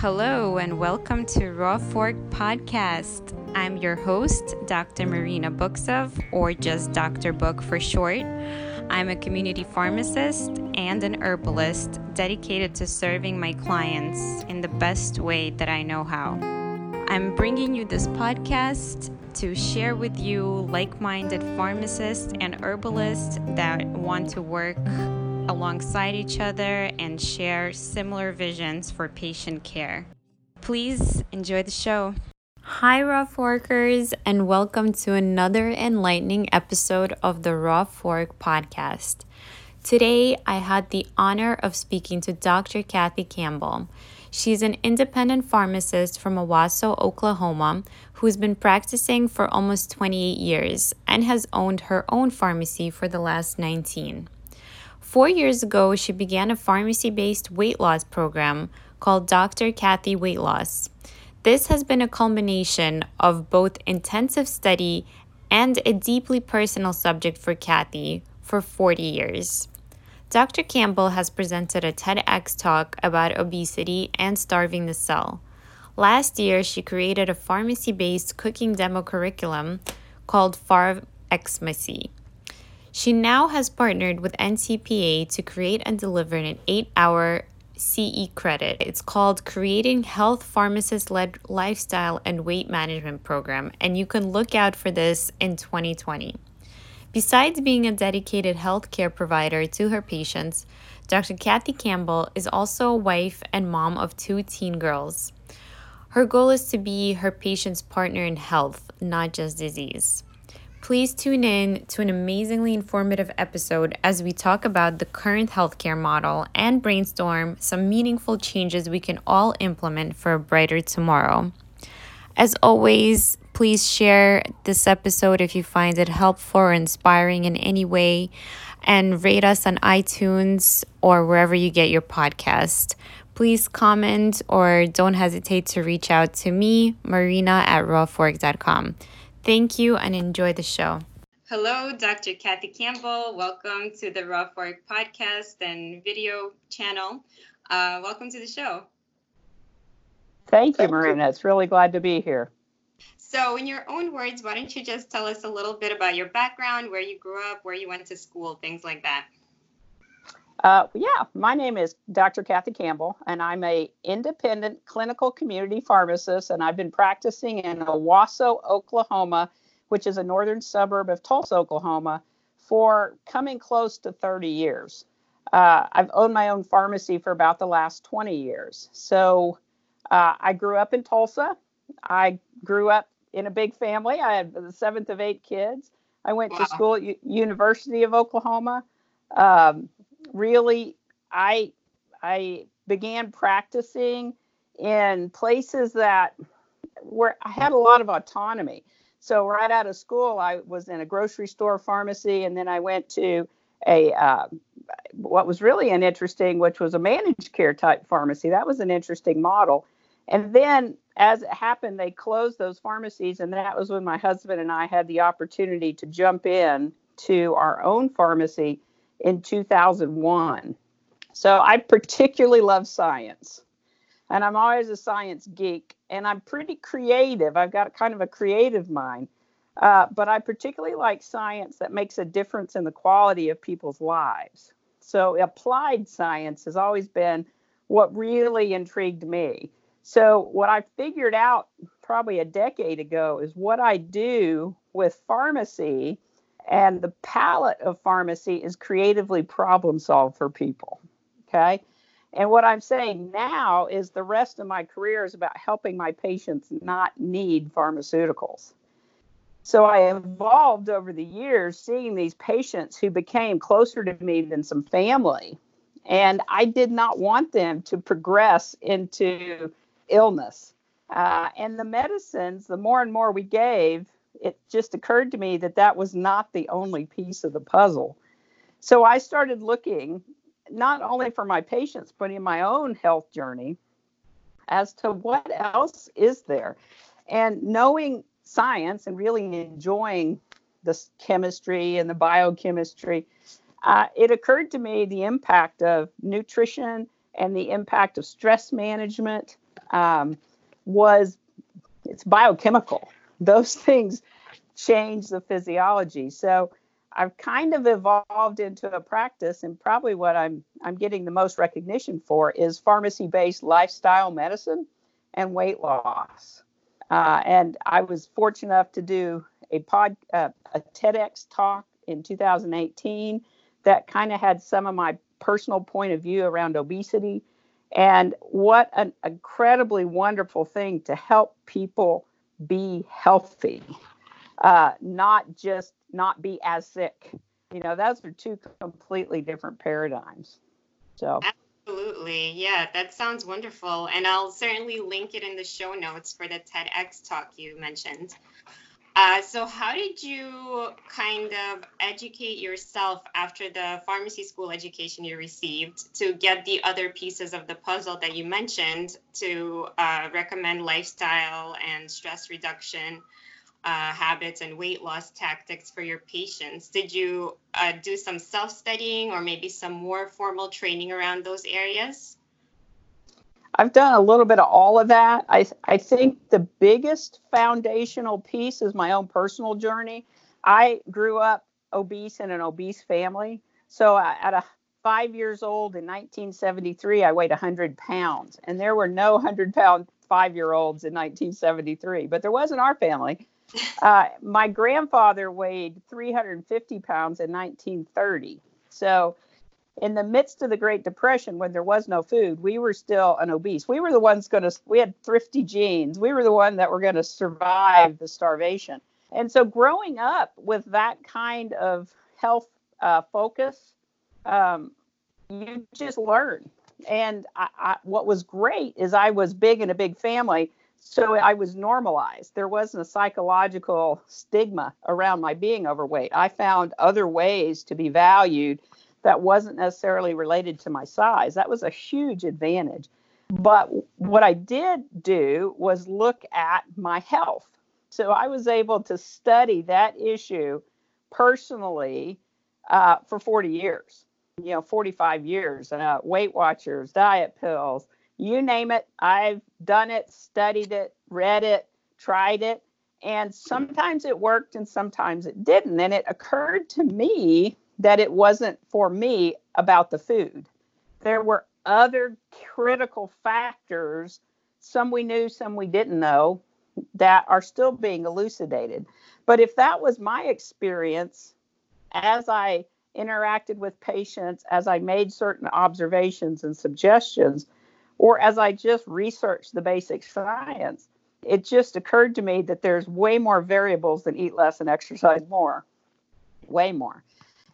Hello, and welcome to Raw Fork Podcast. I'm your host, Dr. Marina Buksov, or just Dr. Book for short. I'm a community pharmacist and an herbalist dedicated to serving my clients in the best way that I know how. I'm bringing you this podcast to share with you like minded pharmacists and herbalists that want to work alongside each other and share similar visions for patient care. Please enjoy the show. Hi, Raw Forkers, and welcome to another enlightening episode of the Raw Fork podcast. Today, I had the honor of speaking to Dr. Kathy Campbell. She's an independent pharmacist from Owasso, Oklahoma, who's been practicing for almost 28 years and has owned her own pharmacy for the last 19. Four years ago, she began a pharmacy based weight loss program called Dr. Kathy Weight Loss. This has been a culmination of both intensive study and a deeply personal subject for Kathy for 40 years. Dr. Campbell has presented a TEDx talk about obesity and starving the cell. Last year, she created a pharmacy based cooking demo curriculum called FARxMACY. She now has partnered with NCPA to create and deliver an eight hour CE credit. It's called Creating Health Pharmacist Led Lifestyle and Weight Management Program, and you can look out for this in 2020. Besides being a dedicated healthcare provider to her patients, Dr. Kathy Campbell is also a wife and mom of two teen girls. Her goal is to be her patient's partner in health, not just disease. Please tune in to an amazingly informative episode as we talk about the current healthcare model and brainstorm some meaningful changes we can all implement for a brighter tomorrow. As always, please share this episode if you find it helpful or inspiring in any way, and rate us on iTunes or wherever you get your podcast. Please comment or don't hesitate to reach out to me, Marina at rawfork.com. Thank you and enjoy the show. Hello, Dr. Kathy Campbell. Welcome to the Raw Fork podcast and video channel. Uh, welcome to the show. Thank you, Marina. It's really glad to be here. So, in your own words, why don't you just tell us a little bit about your background, where you grew up, where you went to school, things like that? Uh, yeah, my name is Dr. Kathy Campbell, and I'm a independent clinical community pharmacist, and I've been practicing in Owasso, Oklahoma, which is a northern suburb of Tulsa, Oklahoma, for coming close to 30 years. Uh, I've owned my own pharmacy for about the last 20 years. So uh, I grew up in Tulsa. I grew up in a big family. I had the seventh of eight kids. I went wow. to school at U- University of Oklahoma. Um, really I I began practicing in places that where I had a lot of autonomy. So right out of school, I was in a grocery store pharmacy, and then I went to a uh, what was really an interesting, which was a managed care type pharmacy. That was an interesting model. And then, as it happened, they closed those pharmacies, and that was when my husband and I had the opportunity to jump in to our own pharmacy in 2001. So I particularly love science. And I'm always a science geek and I'm pretty creative. I've got kind of a creative mind. Uh, but I particularly like science that makes a difference in the quality of people's lives. So applied science has always been what really intrigued me. So what I figured out probably a decade ago is what I do with pharmacy and the palette of pharmacy is creatively problem solve for people. Okay. And what I'm saying now is the rest of my career is about helping my patients not need pharmaceuticals. So I evolved over the years seeing these patients who became closer to me than some family. And I did not want them to progress into illness. Uh, and the medicines, the more and more we gave, it just occurred to me that that was not the only piece of the puzzle. So I started looking not only for my patients, but in my own health journey as to what else is there. And knowing science and really enjoying the chemistry and the biochemistry, uh, it occurred to me the impact of nutrition and the impact of stress management um, was it's biochemical. Those things change the physiology. So I've kind of evolved into a practice, and probably what I'm I'm getting the most recognition for is pharmacy-based lifestyle medicine and weight loss. Uh, and I was fortunate enough to do a pod uh, a TEDx talk in 2018 that kind of had some of my personal point of view around obesity. And what an incredibly wonderful thing to help people be healthy, uh, not just not be as sick. You know, those are two completely different paradigms. So. Absolutely. Yeah, that sounds wonderful. And I'll certainly link it in the show notes for the TEDx talk you mentioned. Uh, so, how did you kind of educate yourself after the pharmacy school education you received to get the other pieces of the puzzle that you mentioned to uh, recommend lifestyle and stress reduction uh, habits and weight loss tactics for your patients? Did you uh, do some self studying or maybe some more formal training around those areas? I've done a little bit of all of that. I, I think the biggest foundational piece is my own personal journey. I grew up obese in an obese family. So uh, at a five years old in 1973, I weighed 100 pounds, and there were no 100 pound five year olds in 1973, but there was in our family. Uh, my grandfather weighed 350 pounds in 1930. So in the midst of the Great Depression, when there was no food, we were still an obese. We were the ones going to, we had thrifty genes. We were the one that were going to survive the starvation. And so growing up with that kind of health uh, focus, um, you just learn. And I, I, what was great is I was big in a big family. So I was normalized. There wasn't a psychological stigma around my being overweight. I found other ways to be valued that wasn't necessarily related to my size. That was a huge advantage. But what I did do was look at my health. So I was able to study that issue personally uh, for 40 years, you know, 45 years, uh, Weight Watchers, diet pills, you name it. I've done it, studied it, read it, tried it. And sometimes it worked and sometimes it didn't. And it occurred to me that it wasn't for me about the food. There were other critical factors, some we knew, some we didn't know, that are still being elucidated. But if that was my experience as I interacted with patients, as I made certain observations and suggestions, or as I just researched the basic science, it just occurred to me that there's way more variables than eat less and exercise more. Way more.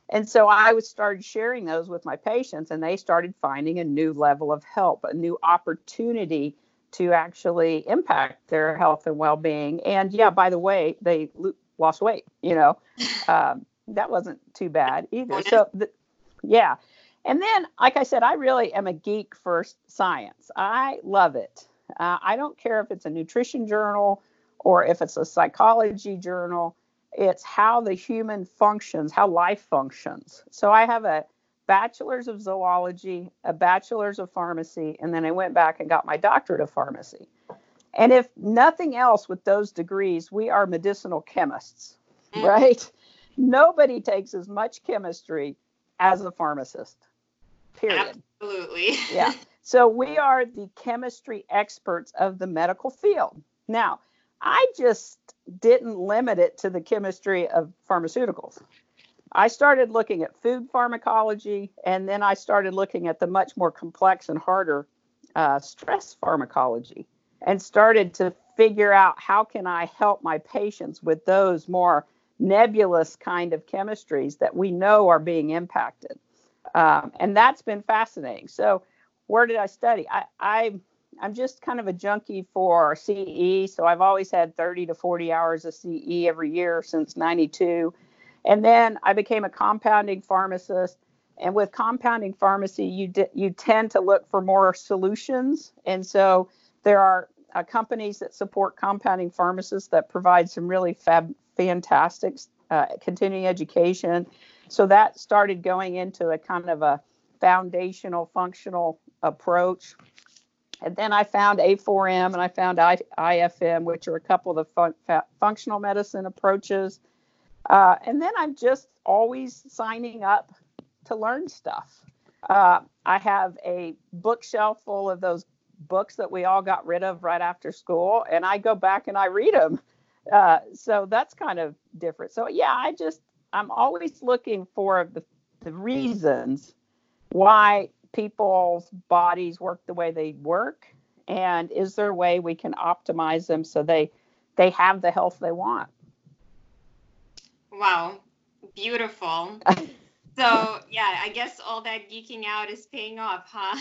And so I was started sharing those with my patients, and they started finding a new level of help, a new opportunity to actually impact their health and well-being. And yeah, by the way, they lost weight. You know, um, that wasn't too bad either. So yeah, and then like I said, I really am a geek for science. I love it. Uh, I don't care if it's a nutrition journal or if it's a psychology journal it's how the human functions, how life functions. So I have a bachelor's of zoology, a bachelor's of pharmacy, and then I went back and got my doctorate of pharmacy. And if nothing else with those degrees, we are medicinal chemists, mm-hmm. right? Nobody takes as much chemistry as a pharmacist. Period. Absolutely. yeah. So we are the chemistry experts of the medical field. Now, I just didn't limit it to the chemistry of pharmaceuticals. I started looking at food pharmacology, and then I started looking at the much more complex and harder uh, stress pharmacology, and started to figure out how can I help my patients with those more nebulous kind of chemistries that we know are being impacted, um, and that's been fascinating. So, where did I study? I, I I'm just kind of a junkie for CE. So I've always had 30 to 40 hours of CE every year since 92. And then I became a compounding pharmacist. And with compounding pharmacy, you d- you tend to look for more solutions. And so there are uh, companies that support compounding pharmacists that provide some really fab- fantastic uh, continuing education. So that started going into a kind of a foundational functional approach And then I found A4M and I found I, IFM, which are a couple of the fun, fa- functional medicine approaches. Uh, and then I'm just always signing up to learn stuff. Uh, I have a bookshelf full of those books that we all got rid of right after school, and I go back and I read them. Uh, so that's kind of different. So yeah, I just I'm always looking for the, the reasons why people's bodies work the way they work, and is there a way we can optimize them so they they have the health they want. Wow, beautiful. So yeah, I guess all that geeking out is paying off, huh?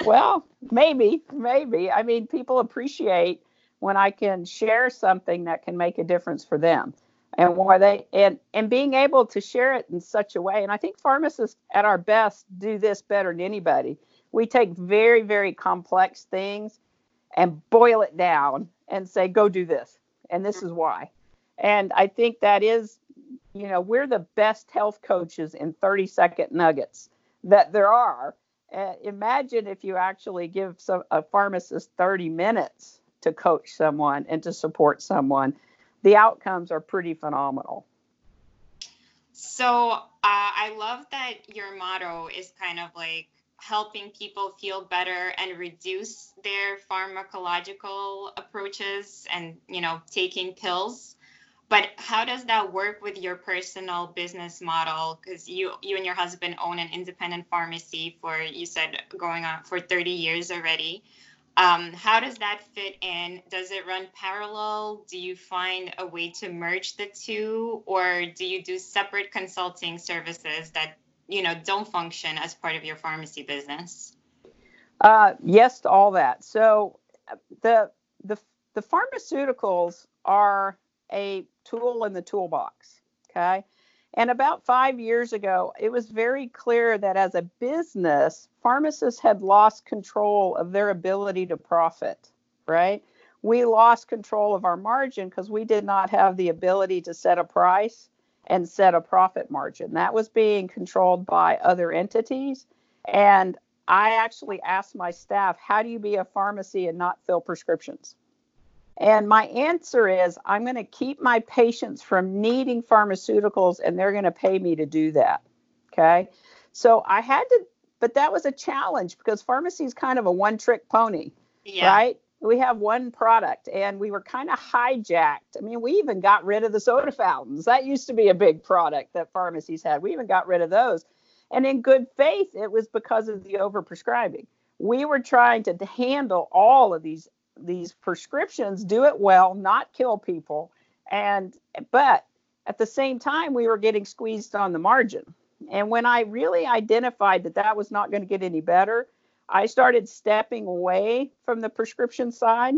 well, maybe, maybe. I mean, people appreciate when I can share something that can make a difference for them. And why they and and being able to share it in such a way, and I think pharmacists at our best do this better than anybody. We take very, very complex things and boil it down and say, go do this. And this is why. And I think that is you know, we're the best health coaches in 30 second nuggets that there are. Uh, imagine if you actually give some, a pharmacist 30 minutes to coach someone and to support someone. The outcomes are pretty phenomenal. So uh, I love that your motto is kind of like helping people feel better and reduce their pharmacological approaches and you know taking pills. But how does that work with your personal business model? Because you you and your husband own an independent pharmacy for you said going on for 30 years already um, how does that fit in does it run parallel do you find a way to merge the two or do you do separate consulting services that you know don't function as part of your pharmacy business uh, yes to all that so the the the pharmaceuticals are a tool in the toolbox. Okay. And about five years ago, it was very clear that as a business, pharmacists had lost control of their ability to profit, right? We lost control of our margin because we did not have the ability to set a price and set a profit margin. That was being controlled by other entities. And I actually asked my staff, how do you be a pharmacy and not fill prescriptions? And my answer is I'm going to keep my patients from needing pharmaceuticals and they're going to pay me to do that. Okay. So I had to, but that was a challenge because pharmacy is kind of a one trick pony, yeah. right? We have one product and we were kind of hijacked. I mean, we even got rid of the soda fountains. That used to be a big product that pharmacies had. We even got rid of those. And in good faith, it was because of the overprescribing. We were trying to handle all of these these prescriptions, do it well, not kill people. And but at the same time, we were getting squeezed on the margin. And when I really identified that that was not going to get any better, I started stepping away from the prescription side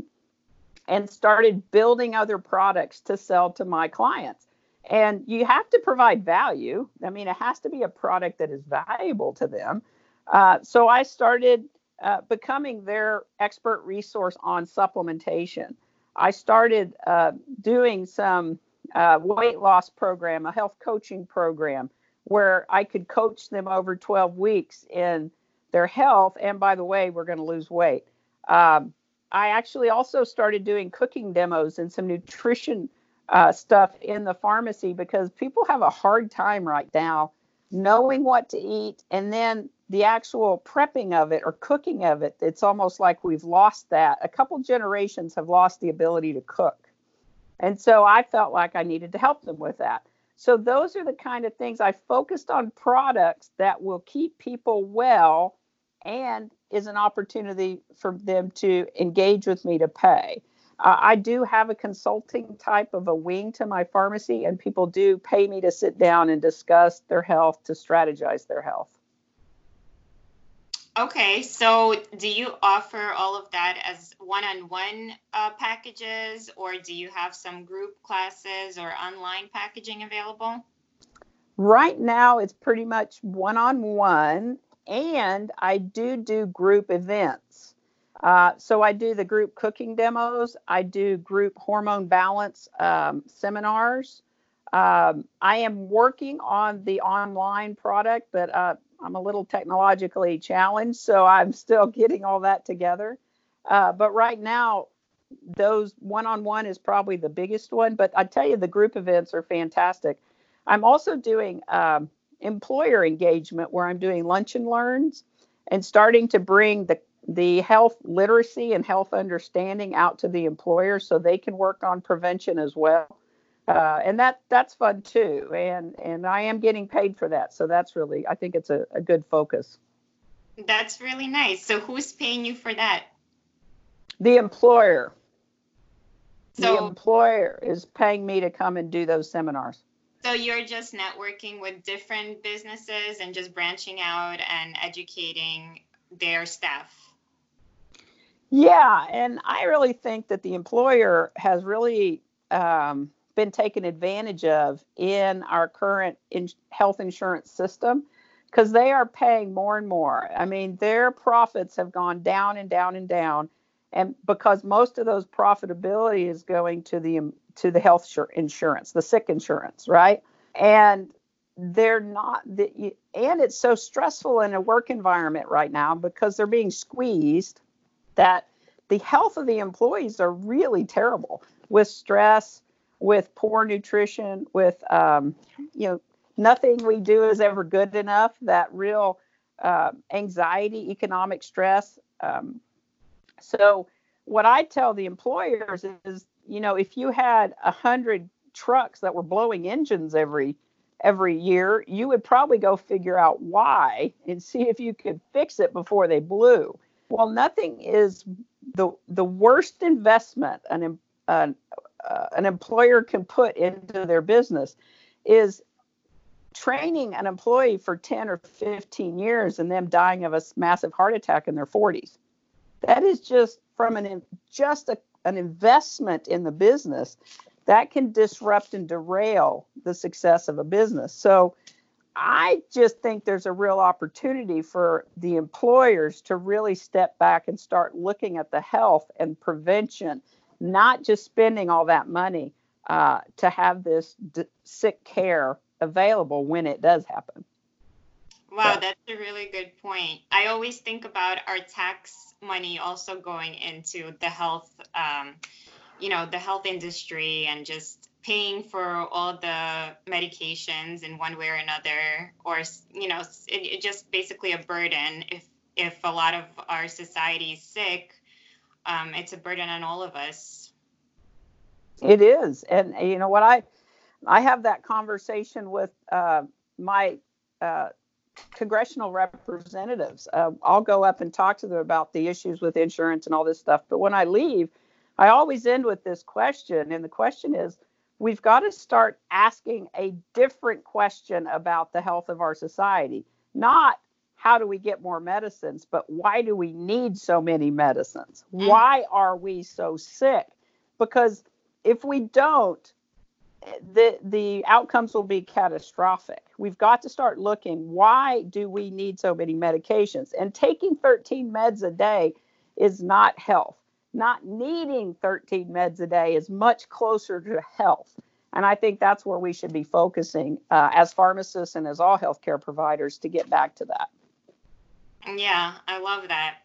and started building other products to sell to my clients. And you have to provide value. I mean, it has to be a product that is valuable to them. Uh, so I started uh, becoming their expert resource on supplementation. I started uh, doing some uh, weight loss program, a health coaching program, where I could coach them over 12 weeks in their health. And by the way, we're going to lose weight. Um, I actually also started doing cooking demos and some nutrition uh, stuff in the pharmacy because people have a hard time right now knowing what to eat and then the actual prepping of it or cooking of it, it's almost like we've lost that. A couple generations have lost the ability to cook. And so I felt like I needed to help them with that. So those are the kind of things I focused on products that will keep people well and is an opportunity for them to engage with me to pay. Uh, I do have a consulting type of a wing to my pharmacy, and people do pay me to sit down and discuss their health, to strategize their health. Okay, so do you offer all of that as one-on-one uh, packages, or do you have some group classes or online packaging available? Right now, it's pretty much one-on-one, and I do do group events. Uh, so I do the group cooking demos. I do group hormone balance um, seminars. Um, I am working on the online product, but uh, I'm a little technologically challenged, so I'm still getting all that together. Uh, but right now, those one-on-one is probably the biggest one. But I tell you, the group events are fantastic. I'm also doing um, employer engagement where I'm doing lunch and learns and starting to bring the the health literacy and health understanding out to the employer so they can work on prevention as well. Uh, and that that's fun too. And and I am getting paid for that, so that's really I think it's a, a good focus. That's really nice. So who's paying you for that? The employer. So, the employer is paying me to come and do those seminars. So you're just networking with different businesses and just branching out and educating their staff. Yeah, and I really think that the employer has really um, been taken advantage of in our current in health insurance system because they are paying more and more. I mean, their profits have gone down and down and down, and because most of those profitability is going to the um, to the health insurance, the sick insurance, right? And they're not the, and it's so stressful in a work environment right now because they're being squeezed that the health of the employees are really terrible with stress with poor nutrition with um, you know nothing we do is ever good enough that real uh, anxiety economic stress um, so what i tell the employers is you know if you had a hundred trucks that were blowing engines every every year, you would probably go figure out why and see if you could fix it before they blew. Well, nothing is the the worst investment an an, uh, an employer can put into their business is training an employee for 10 or 15 years and them dying of a massive heart attack in their 40s. That is just from an just a, an investment in the business that can disrupt and derail the success of a business. So I just think there's a real opportunity for the employers to really step back and start looking at the health and prevention, not just spending all that money uh, to have this d- sick care available when it does happen. Wow, that's a really good point. I always think about our tax money also going into the health um, you know the health industry and just paying for all the medications in one way or another or you know it, it just basically a burden if if a lot of our society is sick um, it's a burden on all of us. It is. And you know what? I i have that conversation with uh, my uh, congressional representatives. Uh, i'll go up and talk to them about the issues with insurance and all this stuff. But when i leave I always end with this question, and the question is we've got to start asking a different question about the health of our society. Not how do we get more medicines, but why do we need so many medicines? Mm. Why are we so sick? Because if we don't, the the outcomes will be catastrophic. We've got to start looking why do we need so many medications? And taking 13 meds a day is not health not needing 13 meds a day is much closer to health. And I think that's where we should be focusing uh, as pharmacists and as all healthcare providers to get back to that. Yeah, I love that.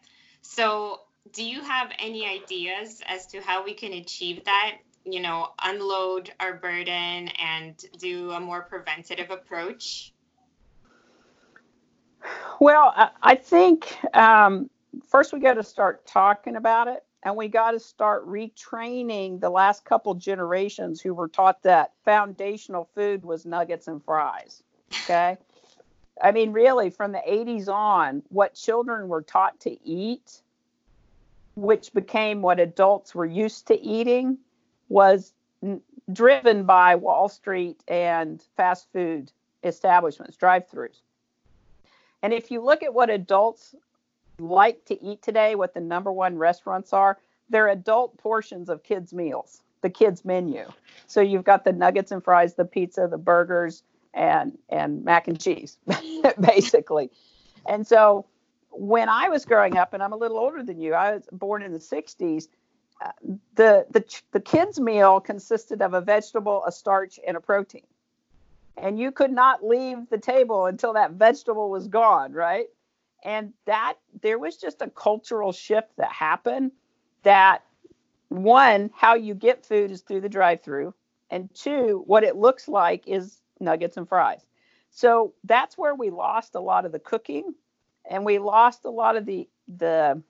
So, do you have any ideas as to how we can achieve that? You know, unload our burden and do a more preventative approach? Well, I think um, first we got to start talking about it and we got to start retraining the last couple generations who were taught that foundational food was nuggets and fries okay i mean really from the 80s on what children were taught to eat which became what adults were used to eating was n- driven by wall street and fast food establishments drive-throughs and if you look at what adults like to eat today, what the number one restaurants are, they're adult portions of kids' meals, the kids' menu. So you've got the nuggets and fries, the pizza, the burgers, and and mac and cheese, basically. And so when I was growing up, and I'm a little older than you, I was born in the 60s. Uh, the the the kids' meal consisted of a vegetable, a starch, and a protein. And you could not leave the table until that vegetable was gone, right? and that there was just a cultural shift that happened that one, how you get food is through the drive through, and two, what it looks like is nuggets and fries. So that's where we lost a lot of the cooking and we lost a lot of the the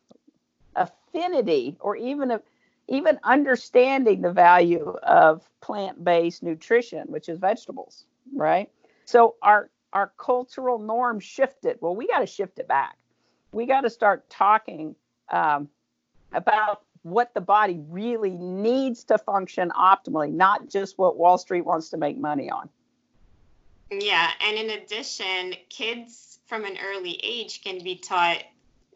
affinity or even a, even understanding the value of plant-based nutrition, which is vegetables, right? So our our cultural norm shifted. Well, we got to shift it back. We got to start talking um, about what the body really needs to function optimally, not just what Wall Street wants to make money on. Yeah, and in addition, kids from an early age can be taught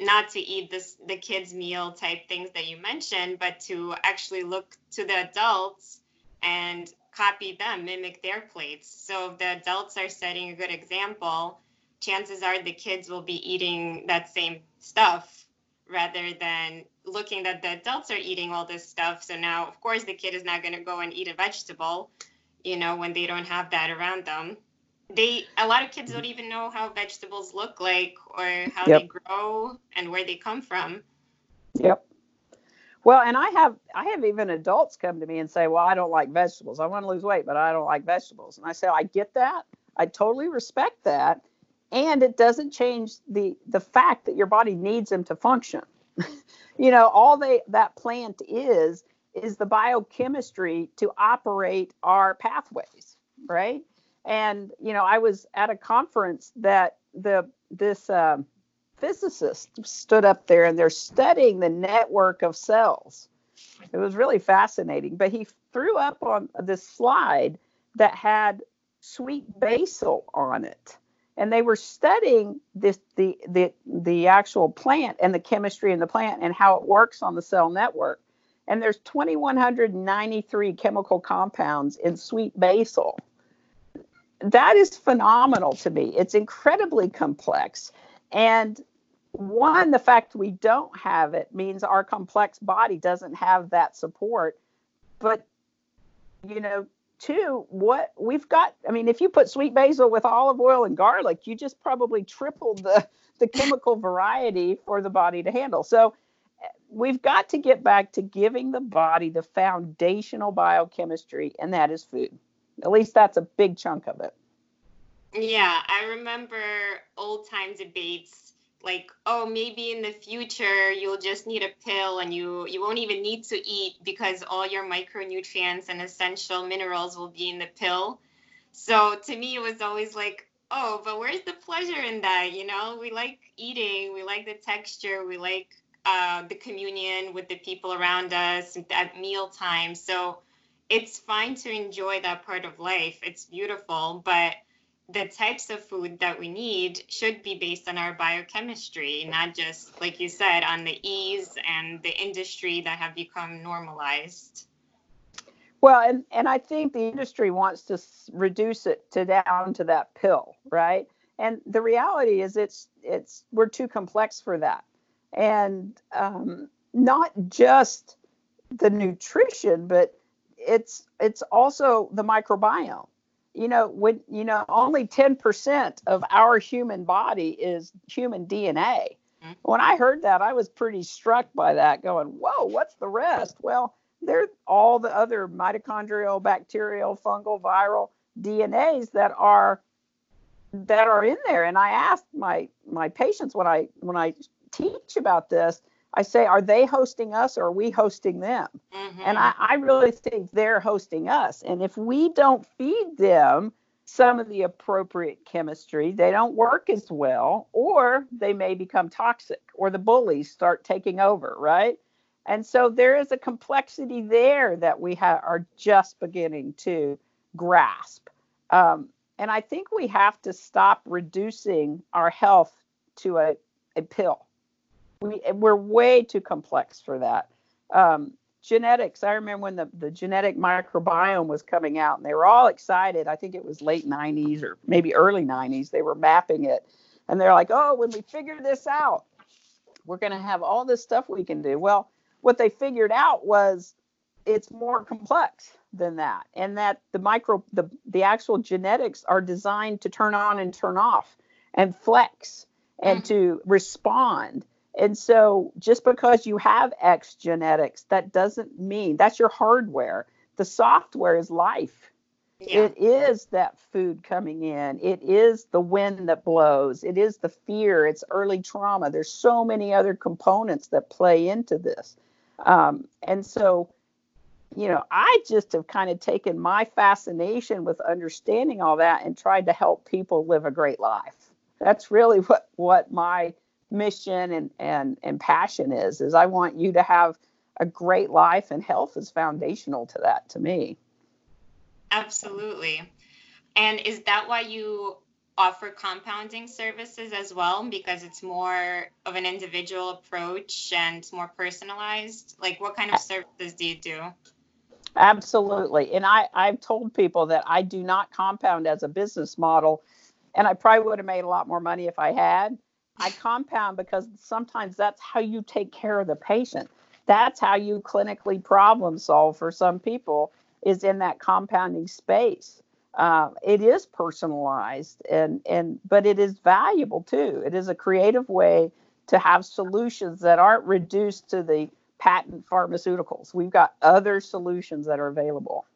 not to eat this the kids meal type things that you mentioned, but to actually look to the adults and copy them, mimic their plates. So if the adults are setting a good example, chances are the kids will be eating that same stuff rather than looking that the adults are eating all this stuff. So now, of course, the kid is not going to go and eat a vegetable, you know, when they don't have that around them. They a lot of kids don't even know how vegetables look like or how yep. they grow and where they come from. Yep. Well, and I have I have even adults come to me and say, "Well, I don't like vegetables. I want to lose weight, but I don't like vegetables." And I say, "I get that. I totally respect that." And it doesn't change the the fact that your body needs them to function. you know, all they that plant is is the biochemistry to operate our pathways, right? And you know, I was at a conference that the this um, physicist stood up there and they're studying the network of cells. It was really fascinating. But he threw up on this slide that had sweet basil on it and they were studying this the the the actual plant and the chemistry in the plant and how it works on the cell network and there's 2193 chemical compounds in sweet basil that is phenomenal to me it's incredibly complex and one the fact we don't have it means our complex body doesn't have that support but you know two, what we've got, I mean, if you put sweet basil with olive oil and garlic, you just probably tripled the, the chemical variety for the body to handle. So eh, we've got to get back to giving the body the foundational biochemistry, and that is food. At least that's a big chunk of it. Yeah, I remember old time debates like oh maybe in the future you'll just need a pill and you you won't even need to eat because all your micronutrients and essential minerals will be in the pill so to me it was always like oh but where's the pleasure in that you know we like eating we like the texture we like uh, the communion with the people around us at mealtime. so it's fine to enjoy that part of life it's beautiful but the types of food that we need should be based on our biochemistry, not just, like you said, on the ease and the industry that have become normalized. Well, and, and I think the industry wants to reduce it to down to that pill, right? And the reality is, it's it's we're too complex for that, and um, not just the nutrition, but it's it's also the microbiome. You know when you know only 10% of our human body is human dna mm-hmm. when i heard that i was pretty struck by that going whoa what's the rest? Well there's all the other mitochondrial bacterial fungal viral dnas that are that are in there. And i asked my my patients when i when i teach about this I say, are they hosting us or are we hosting them? Mm-hmm. And I, I really think they're hosting us. And if we don't feed them some of the appropriate chemistry, they don't work as well, or they may become toxic, or the bullies start taking over, right? And so there is a complexity there that we ha- are just beginning to grasp. Um, and I think we have to stop reducing our health to a, a pill we we're way too complex for that. Um, genetics. I remember when the, the genetic microbiome was coming out, and they were all excited. I think it was late 90s or maybe early 90s. They were mapping it, and they're like, "Oh, when we figure this out, we're going to have all this stuff we can do." Well, what they figured out was it's more complex than that, and that the micro the the actual genetics are designed to turn on and turn off, and flex, and mm. to respond And so just because you have X genetics, that doesn't mean that's your hardware. The software is life. Yeah. It is that food coming in. It is the wind that blows. It is the fear. It's early trauma. There's so many other components that play into this. Um, and so, you know, I just have kind of taken my fascination with understanding all that and tried to help people live a great life. That's really what what my mission and and and passion is. Is I want you to have a great life, and health is foundational to that to me. Absolutely. And is that why you offer compounding services as well? Because it's more of an individual approach and more personalized? Like, what kind of services do you do? Absolutely. And I, I've told people that I do not compound as a business model. And I probably would have made a lot more money if I had. I compound because sometimes that's how you take care of the patient. That's how you clinically problem solve for some people is in that compounding space. Uh, it is personalized and and but it is valuable too. It is a creative way to have solutions that aren't reduced to the patent pharmaceuticals. We've got other solutions that are available.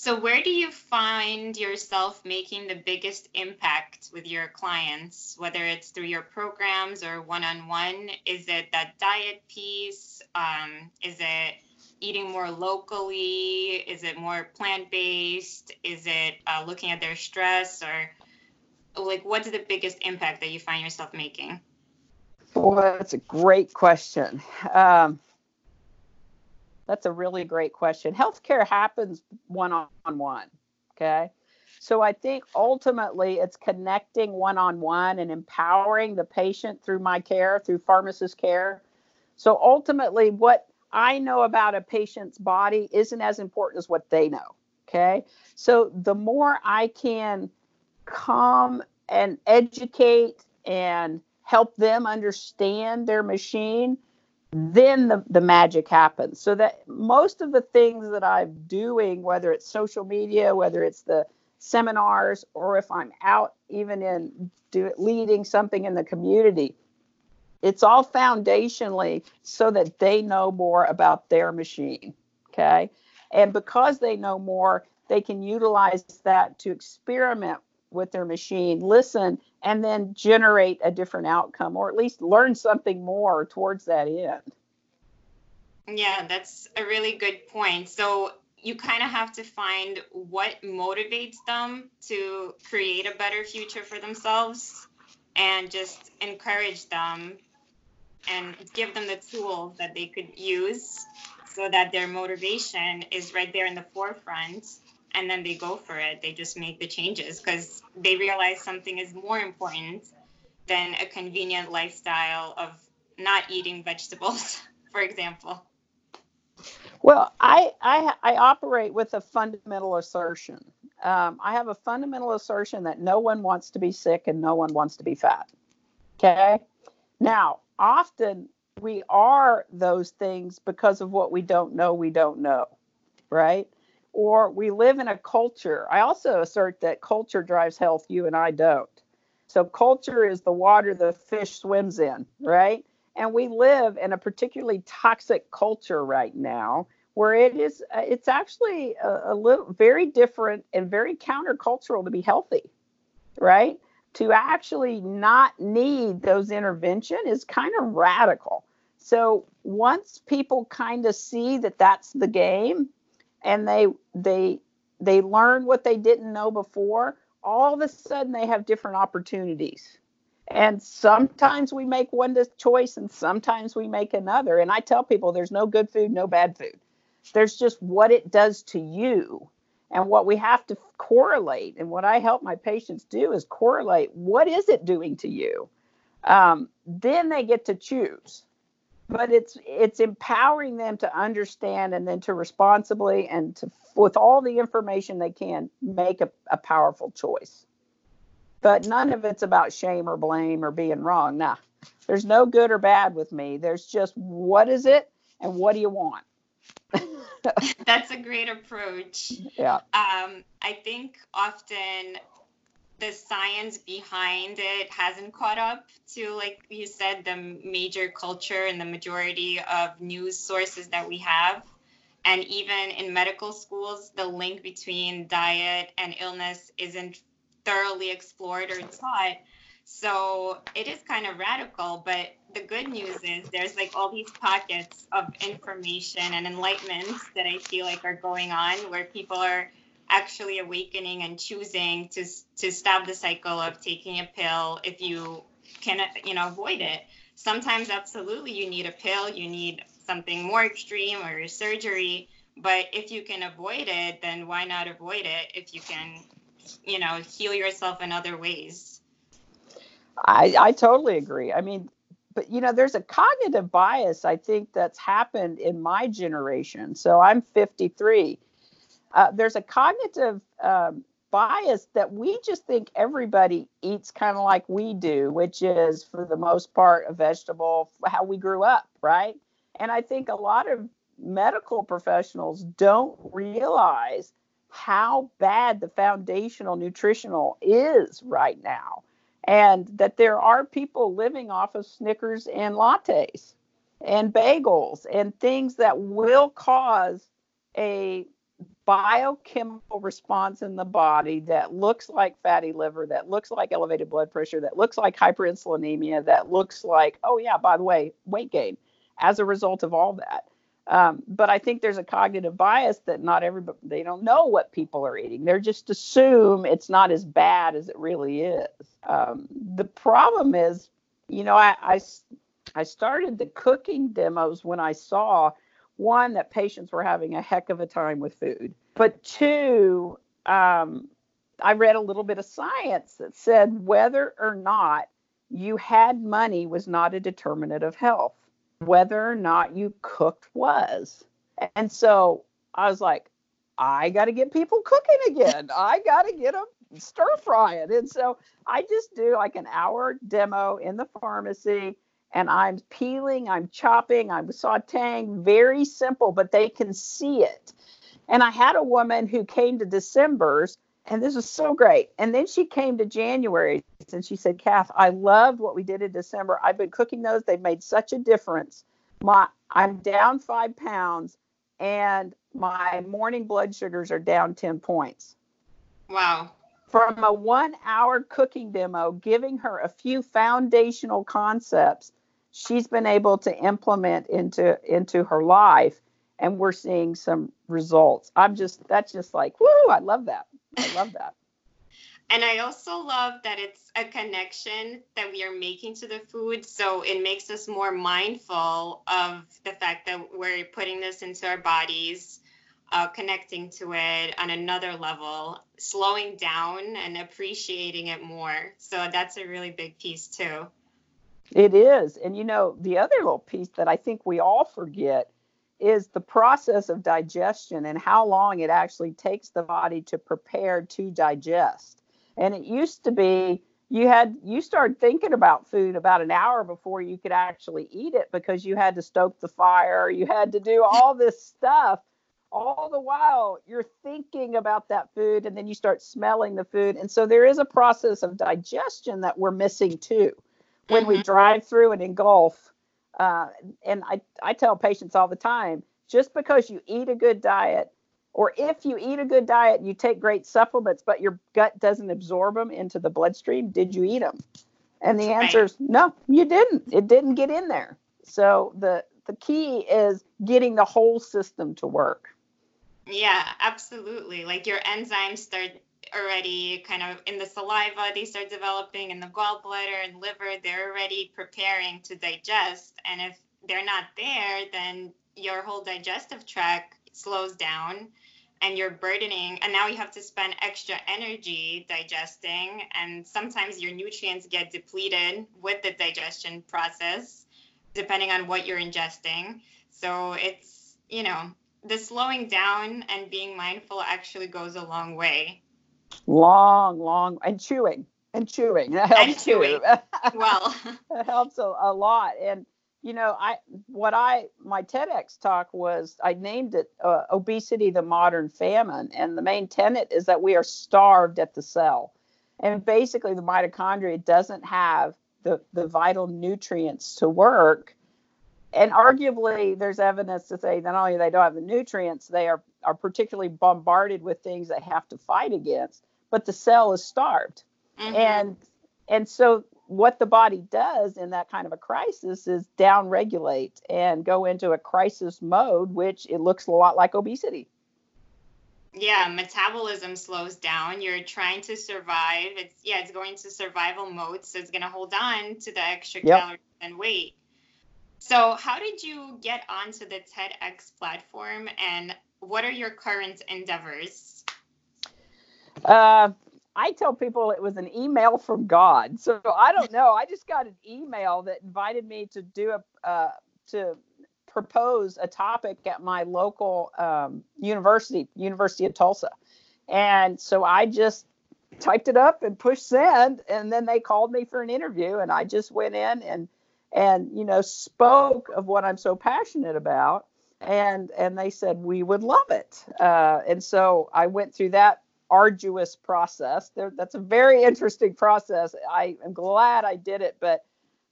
So, where do you find yourself making the biggest impact with your clients, whether it's through your programs or one on one? Is it that diet piece? Um, is it eating more locally? Is it more plant based? Is it uh, looking at their stress or like what's the biggest impact that you find yourself making? Well, that's a great question. Um, that's a really great question. Healthcare happens one on one. Okay. So I think ultimately it's connecting one on one and empowering the patient through my care, through pharmacist care. So ultimately, what I know about a patient's body isn't as important as what they know. Okay. So the more I can come and educate and help them understand their machine, then the, the magic happens. So that most of the things that I'm doing, whether it's social media, whether it's the seminars, or if I'm out even in do, leading something in the community, it's all foundationally so that they know more about their machine. Okay. And because they know more, they can utilize that to experiment with their machine, listen, and then generate a different outcome or at least learn something more towards that end. Yeah, that's a really good point. So you kind of have to find what motivates them to create a better future for themselves and just encourage them and give them the tools that they could use so that their motivation is right there in the forefront and then they go for it. They just make the changes because they realize something is more important than a convenient lifestyle of not eating vegetables for example. Well i i, I operate with a fundamental assertion. Um, i have a fundamental assertion that no one wants to be sick and no one wants to be fat. Okay? Now often we are those things because of what we don't know we don't know right or we live in a culture i also assert that culture drives health you and i don't. So culture is the water the fish swims in right? And we live in a particularly toxic culture right now where it is uh, it's actually a, a little very different and very countercultural to be healthy right? To actually not need those intervention is kind of radical. So once people kind of see that that's the game and they they they learn what they didn't know before, all of a sudden they have different opportunities. And sometimes we make one choice and sometimes we make another. And I tell people there's no good food, no bad food. There's just what it does to you and what we have to correlate, and what I help my patients do is correlate what is it doing to you. Um, then they get to choose, but it's it's empowering them to understand and then to responsibly and to with all the information they can make a, a powerful choice. But none of it's about shame or blame or being wrong. Nah, there's no good or bad with me. There's just what is it and what do you want. That's a great approach. Yeah. Um, I think often the science behind it hasn't caught up to, like you said, the major culture and the majority of news sources that we have. And even in medical schools, the link between diet and illness isn't thoroughly explored or taught. So it is kind of radical, but the good news is there's like all these pockets of information and enlightenment that I feel like are going on where people are actually awakening and choosing to to stop the cycle of taking a pill if you can you know avoid it. Sometimes absolutely you need a pill you need something more extreme or surgery but if you can avoid it then why not avoid it if you can you know heal yourself in other ways? I i totally agree. I mean but you know there's a cognitive bias i think that's happened in my generation. So i'm 53 uh, there's a cognitive um, bias that we just think everybody eats kind of like we do, which is for the most part a vegetable, how we grew up, right? And I think a lot of medical professionals don't realize how bad the foundational nutritional is right now and that there are people living off of Snickers and lattes and bagels and things that will cause a biochemical response in the body that looks like fatty liver, that looks like elevated blood pressure, that looks like hyperinsulinemia, that looks like, oh, yeah, by the way, weight gain as a result of all that. Um, but I think there's a cognitive bias that not everybody, they don't know what people are eating. They're just assume it's not as bad as it really is. Um, the problem is, you know, I, I, I started the cooking demos when I saw one that patients were having a heck of a time with food. But two um, i read a little bit of science that said whether or not you had money was not a determinant of health. Whether or not you cooked was. And so i was like i got to get people cooking again. I got to get them stir frying. And so i just do like an hour demo in the pharmacy and I'm peeling, I'm chopping, I'm sauteing, very simple, but they can see it. And I had a woman who came to December's, and this was so great. And then she came to January and she said, Kath, I loved what we did in December. I've been cooking those, they've made such a difference. My I'm down five pounds and my morning blood sugars are down 10 points. Wow. From a one hour cooking demo, giving her a few foundational concepts she's been able to implement into into her life and we're seeing some results. I'm just that's just like whoo i love that. I love that. And i also love that it's a connection that we are making to the food so it makes us more mindful of the fact that we're putting this into our bodies uh, connecting to it on another level slowing down and appreciating it more. So that's a really big piece too it is. And you know, the other little piece that I think we all forget is the process of digestion and how long it actually takes the body to prepare to digest. And it used to be you had you started thinking about food about an hour before you could actually eat it because you had to stoke the fire, you had to do all this stuff. All the while you're thinking about that food and then you start smelling the food. And so there is a process of digestion that we're missing too when mm-hmm. we drive through and engulf. Uh, and I, I tell patients all the time just because you eat a good diet, or if you eat a good diet, you take great supplements, but your gut doesn't absorb them into the bloodstream, did you eat them? And the answer is no, you didn't. It didn't get in there. So the the key is getting the whole system to work. Yeah, absolutely. Like your enzymes start already kind of in the saliva, they start developing in the gallbladder and liver, they're already preparing to digest. And if they're not there, then your whole digestive tract slows down and you're burdening and now you have to spend extra energy digesting. And sometimes your nutrients get depleted with the digestion process depending on what you're ingesting. So it's you know the slowing down and being mindful actually goes a long way long, long, and chewing and chewing. That helps and chewing. well, it helps a, a lot. And you know, I what I my TEDx talk was I named it uh, obesity, the modern famine, and the main tenet is that we are starved at the cell. And basically, the mitochondria doesn't have the, the vital nutrients to work. And arguably, there's evidence to say not only they don't have the nutrients, they are, are particularly bombarded with things they have to fight against, but the cell is starved. Mm-hmm. And and so what the body does in that kind of a crisis is downregulate and go into a crisis mode, which it looks a lot like obesity. Yeah, metabolism slows down. You're trying to survive. It's yeah, it's going to survival mode, so it's gonna hold on to the extra yep. calories and weight. So, how did you get onto the TEDx platform, and what are your current endeavors? Uh, I tell people it was an email from God. So I don't know. I just got an email that invited me to do a uh, to propose a topic at my local um, university, University of Tulsa, and so I just typed it up and pushed send, and then they called me for an interview, and I just went in and and you know spoke of what I'm so passionate about and and they said we would love it uh, and so i went through that arduous process. There, that's a very interesting process. I am glad I did it, but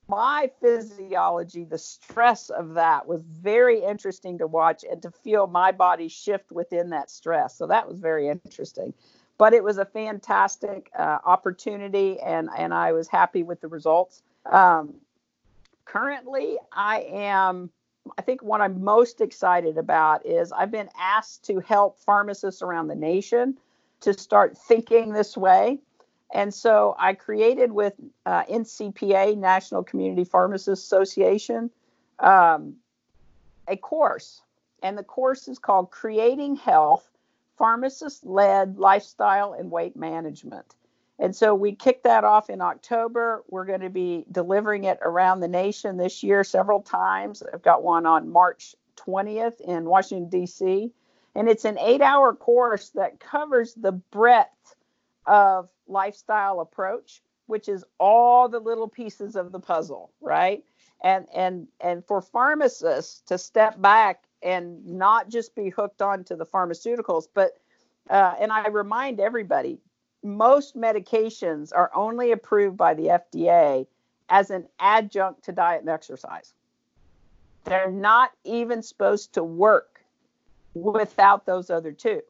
my physiology, the stress of that was very interesting to watch and to feel my body shift within that stress. So that was very interesting. But it was a fantastic uh, opportunity, and, and I was happy with the results. Um, currently, I am, I think what I'm most excited about is I've been asked to help pharmacists around the nation to start thinking this way. And so I created with uh, NCPA, National Community Pharmacists Association, um, a course. And the course is called Creating Health Pharmacist Led Lifestyle and Weight Management. And so we kicked that off in October. We're going to be delivering it around the nation this year several times. I've got one on March 20th in Washington, D.C. And it's an eight hour course that covers the breadth of lifestyle approach, which is all the little pieces of the puzzle, right? And and and for pharmacists to step back and not just be hooked on to the pharmaceuticals, but uh, and I remind everybody, most medications are only approved by the FDA as an adjunct to diet and exercise. They're not even supposed to work without those other two.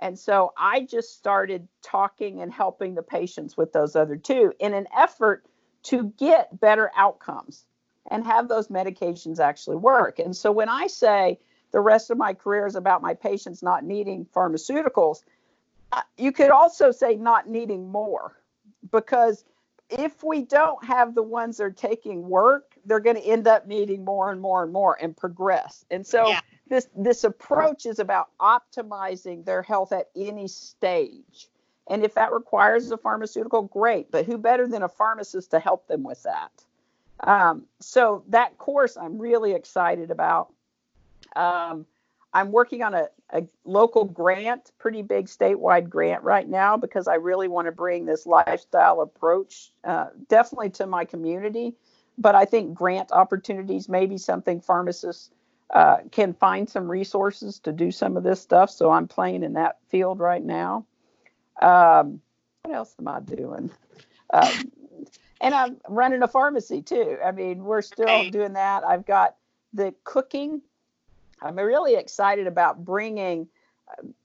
And so I just started talking and helping the patients with those other two in an effort to get better outcomes and have those medications actually work. And so when I say the rest of my career is about my patients not needing pharmaceuticals, you could also say not needing more because if we don't have the ones that are taking work, they're going to end up needing more and more and more and progress. And so yeah. this this approach is about optimizing their health at any stage. And if that requires a pharmaceutical great but who better than a pharmacist to help them with that? Um, so that course i'm really excited about. Um, i'm working on a, a, local grant pretty big statewide grant right now because i really want to bring this lifestyle approach uh, definitely to my community but i think grant opportunities may be something pharmacists uh, can find some resources to do some of this stuff. So I'm playing in that field right now. Um, what else am I doing? Um, and I'm running a pharmacy too. I mean, we're still doing that. I've got the cooking. I'm really excited about bringing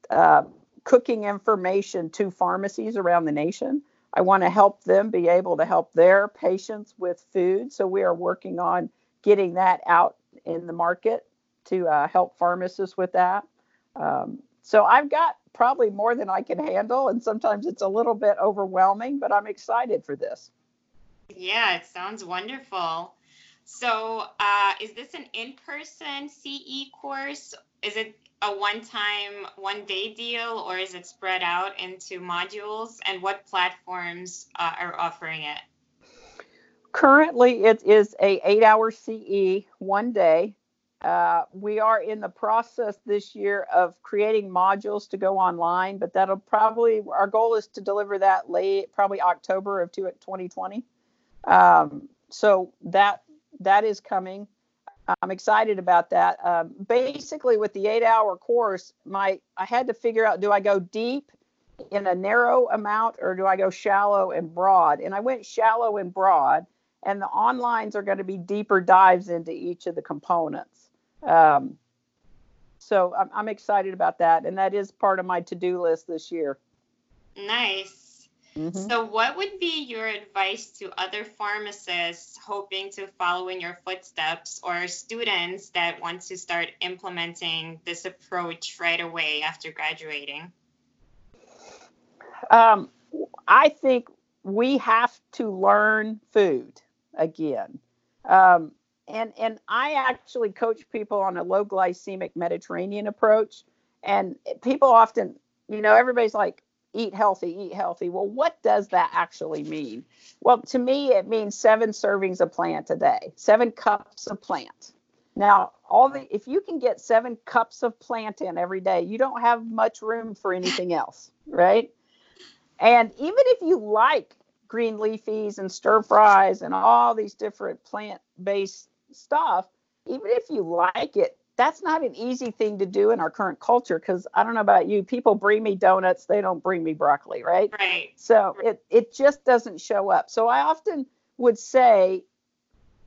uh, cooking information to pharmacies around the nation. I want to help them be able to help their patients with food. So we are working on getting that out in the market to uh, help pharmacists with that. Um, so I've got probably more than I can handle, and sometimes it's a little bit overwhelming, but I'm excited for this. Yeah, it sounds wonderful. So, uh, is this an in person CE course? Is it a one time, one day deal, or is it spread out into modules? And what platforms uh, are offering it? Currently, it is a eight hour CE one day uh, we are in the process this year of creating modules to go online, but that'll probably our goal is to deliver that late, probably October of 2020. Um, so that that is coming. I'm excited about that. Um, basically, with the eight-hour course, my I had to figure out: do I go deep in a narrow amount or do I go shallow and broad? And I went shallow and broad, and the onlines are going to be deeper dives into each of the components. Um, so I'm, I'm excited about that, and that is part of my to-do list this year. Nice. Mm-hmm. So, what would be your advice to other pharmacists hoping to follow in your footsteps or students that want to start implementing this approach right away after graduating? Um, I think we have to learn food again. Um, and, and I actually coach people on a low glycemic Mediterranean approach. And people often, you know, everybody's like, eat healthy, eat healthy. Well, what does that actually mean? Well, to me, it means seven servings of plant a day, seven cups of plant. Now, all the if you can get seven cups of plant in every day, you don't have much room for anything else, right? And even if you like green leafies and stir fries and all these different plant-based stuff, even if you like it, that's not an easy thing to do in our current culture because I don't know about you, people bring me donuts, they don't bring me broccoli, right? Right. So it it just doesn't show up. So I often would say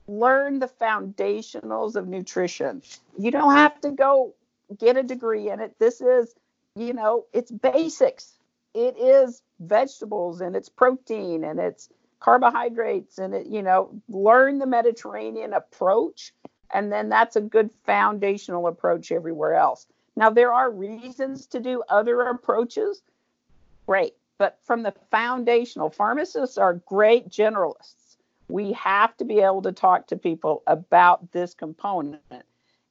learn the foundationals of nutrition. You don't have to go get a degree in it. This is, you know, it's basics. It is vegetables and it's protein and it's carbohydrates and it, you know, learn the Mediterranean approach and then that's a good foundational approach everywhere else. Now, there are reasons to do other approaches. Great. But from the foundational, pharmacists are great generalists. We have to be able to talk to people about this component.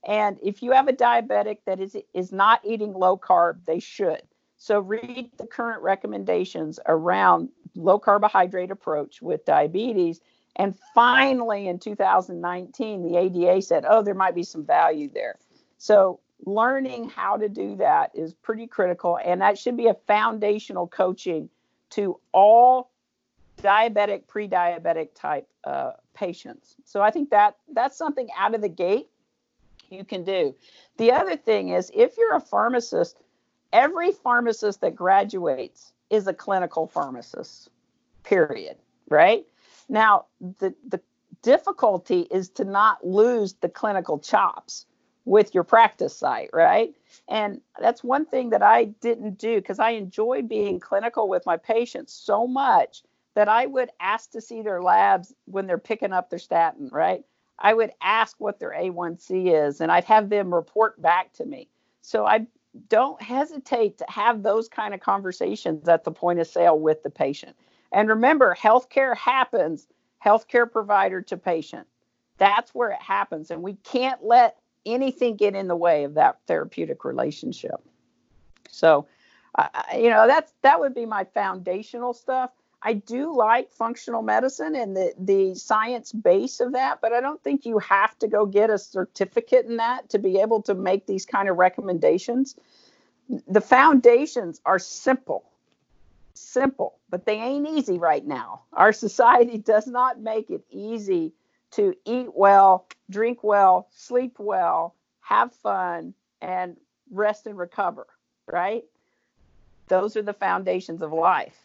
And if you have a diabetic that is, is not eating low carb, they should. So read the current recommendations around low carbohydrate approach with diabetes and finally, in 2019, the ADA said, oh, there might be some value there. So, learning how to do that is pretty critical. And that should be a foundational coaching to all diabetic, pre diabetic type uh, patients. So, I think that that's something out of the gate you can do. The other thing is, if you're a pharmacist, every pharmacist that graduates is a clinical pharmacist, period, right? Now, the, the difficulty is to not lose the clinical chops with your practice site, right? And that's one thing that I didn't do because I enjoy being clinical with my patients so much that I would ask to see their labs when they're picking up their statin, right? I would ask what their A1C is and I'd have them report back to me. So I don't hesitate to have those kind of conversations at the point of sale with the patient. And remember, healthcare happens healthcare provider to patient. That's where it happens. And we can't let anything get in the way of that therapeutic relationship. So, uh, you know, that's that would be my foundational stuff. I do like functional medicine and the the science base of that, but I don't think you have to go get a certificate in that to be able to make these kind of recommendations. The foundations are simple simple, but they ain't easy right now. Our society does not make it easy to eat well, drink well, sleep well, have fun, and rest and recover, right? Those are the foundations of life.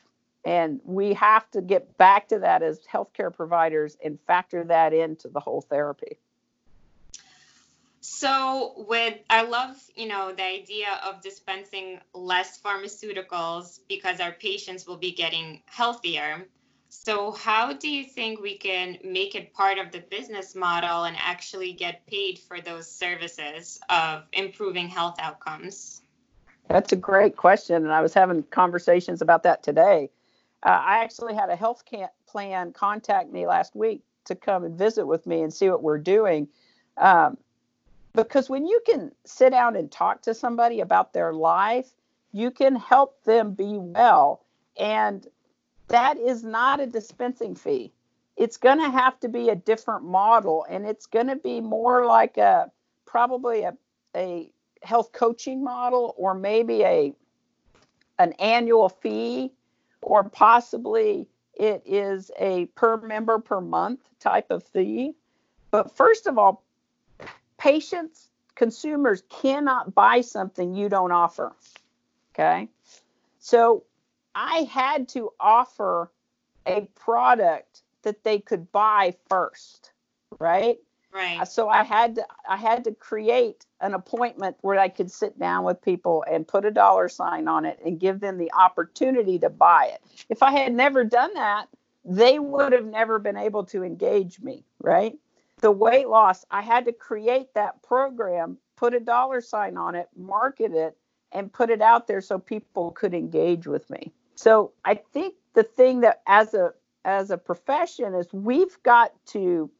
And we have to get back to that as healthcare providers and factor that into the whole therapy. So with I love, you know, the idea of dispensing less pharmaceuticals because our patients will be getting healthier. So how do you think we can make it part of the business model and actually get paid for those services of improving health outcomes? That's a great question and I was having conversations about that today. Uh, I actually had a health plan contact me last week to come and visit with me and see what we're doing. Um, because when you can sit down and talk to somebody about their life, you can help them be well. And that is not a dispensing fee. It's going to have to be a different model, and it's going to be more like a probably a, a health coaching model or maybe a an annual fee or possibly it is a per member per month type of fee. But first of all, patients, consumers cannot buy something you don't offer. Okay. So I had to offer a product that they could buy first, right? Right. So I had to I had to create an appointment where I could sit down with people and put a dollar sign on it and give them the opportunity to buy it. If I had never done that, they would have never been able to engage me, right? The weight loss, I had to create that program, put a dollar sign on it, market it, and put it out there so people could engage with me. So I think the thing that as a as a profession is we've got to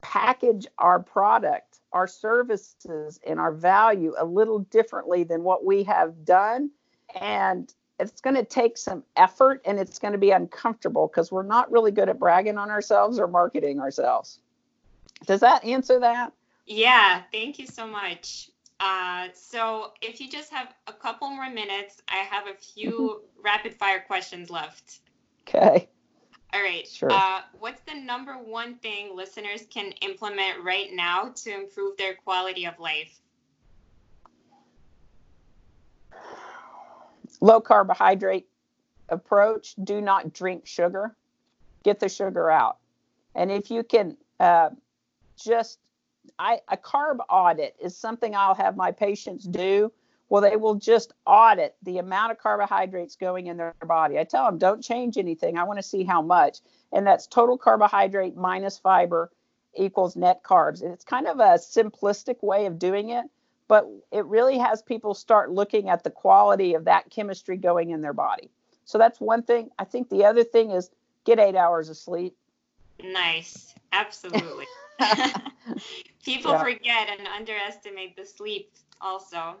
package our product, our services, and our value a little differently than what we have done. And it's going to take some effort and it's going to be uncomfortable because we're not really good at bragging on ourselves or marketing ourselves. Does that answer that? Yeah, thank you so much. Uh, so, if you just have a couple more minutes, I have a few rapid fire questions left. Okay. All right. Sure. Uh, what's the number one thing listeners can implement right now to improve their quality of life? Low carbohydrate approach. Do not drink sugar. Get the sugar out. And if you can uh, just, I, a carb audit is something I'll have my patients do well, they will just audit the amount of carbohydrates going in their body. I tell them, don't change anything. I want to see how much. And that's total carbohydrate minus fiber equals net carbs. And it's kind of a simplistic way of doing it, but it really has people start looking at the quality of that chemistry going in their body. So that's one thing. I think the other thing is get eight hours of sleep. Nice. Absolutely. people yeah. forget and underestimate the sleep also.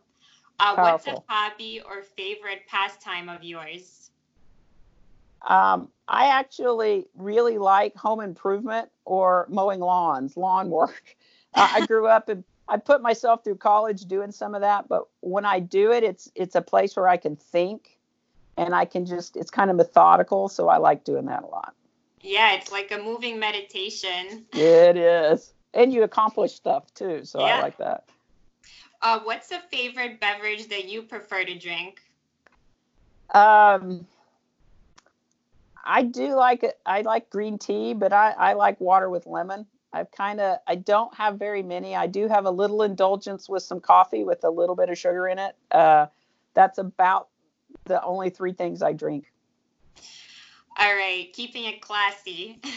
Uh, what's a hobby or favorite pastime of yours? Um, I actually really like home improvement or mowing lawns, lawn work. Uh, I grew up and I put myself through college doing some of that, but when I do it, it's it's a place where I can think and I can just it's kind of methodical, so I like doing that a lot. Yeah, it's like a moving meditation. it is. And you accomplish stuff too, so yeah. I like that. Uh, what's a favorite beverage that you prefer to drink? Um, I do like. I like green tea, but I, I like water with lemon. I've kind of I don't have very many. I do have a little indulgence with some coffee with a little bit of sugar in it. Uh, that's about the only three things I drink. All right, keeping it classy.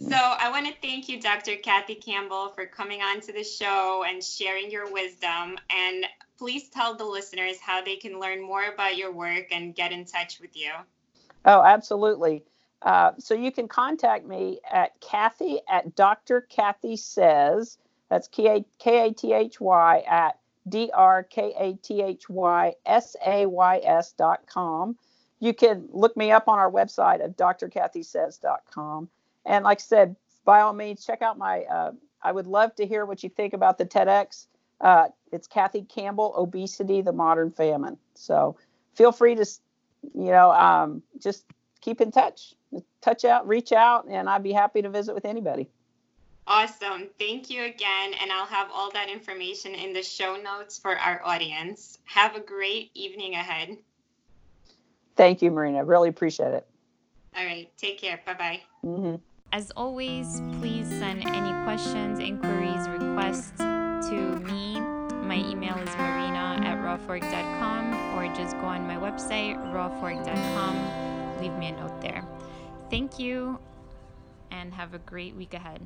So I want to thank you, Dr. Kathy Campbell, for coming on to the show and sharing your wisdom. And please tell the listeners how they can learn more about your work and get in touch with you. Oh, absolutely. Uh, so you can contact me at Kathy at Dr. Kathy Says. That's K A T H Y at D R K A T H Y S A Y S dot com. You can look me up on our website at drkathysays.com. And like I said, by all means, check out my. Uh, I would love to hear what you think about the TEDx. Uh, it's Kathy Campbell, Obesity, the Modern Famine. So feel free to, you know, um, just keep in touch, touch out, reach out, and I'd be happy to visit with anybody. Awesome. Thank you again. And I'll have all that information in the show notes for our audience. Have a great evening ahead. Thank you, Marina. Really appreciate it. All right. Take care. Bye bye. Mm-hmm. As always, please send any questions, inquiries, requests to me. My email is marina at rawfork.com or just go on my website, rawfork.com. Leave me a note there. Thank you and have a great week ahead.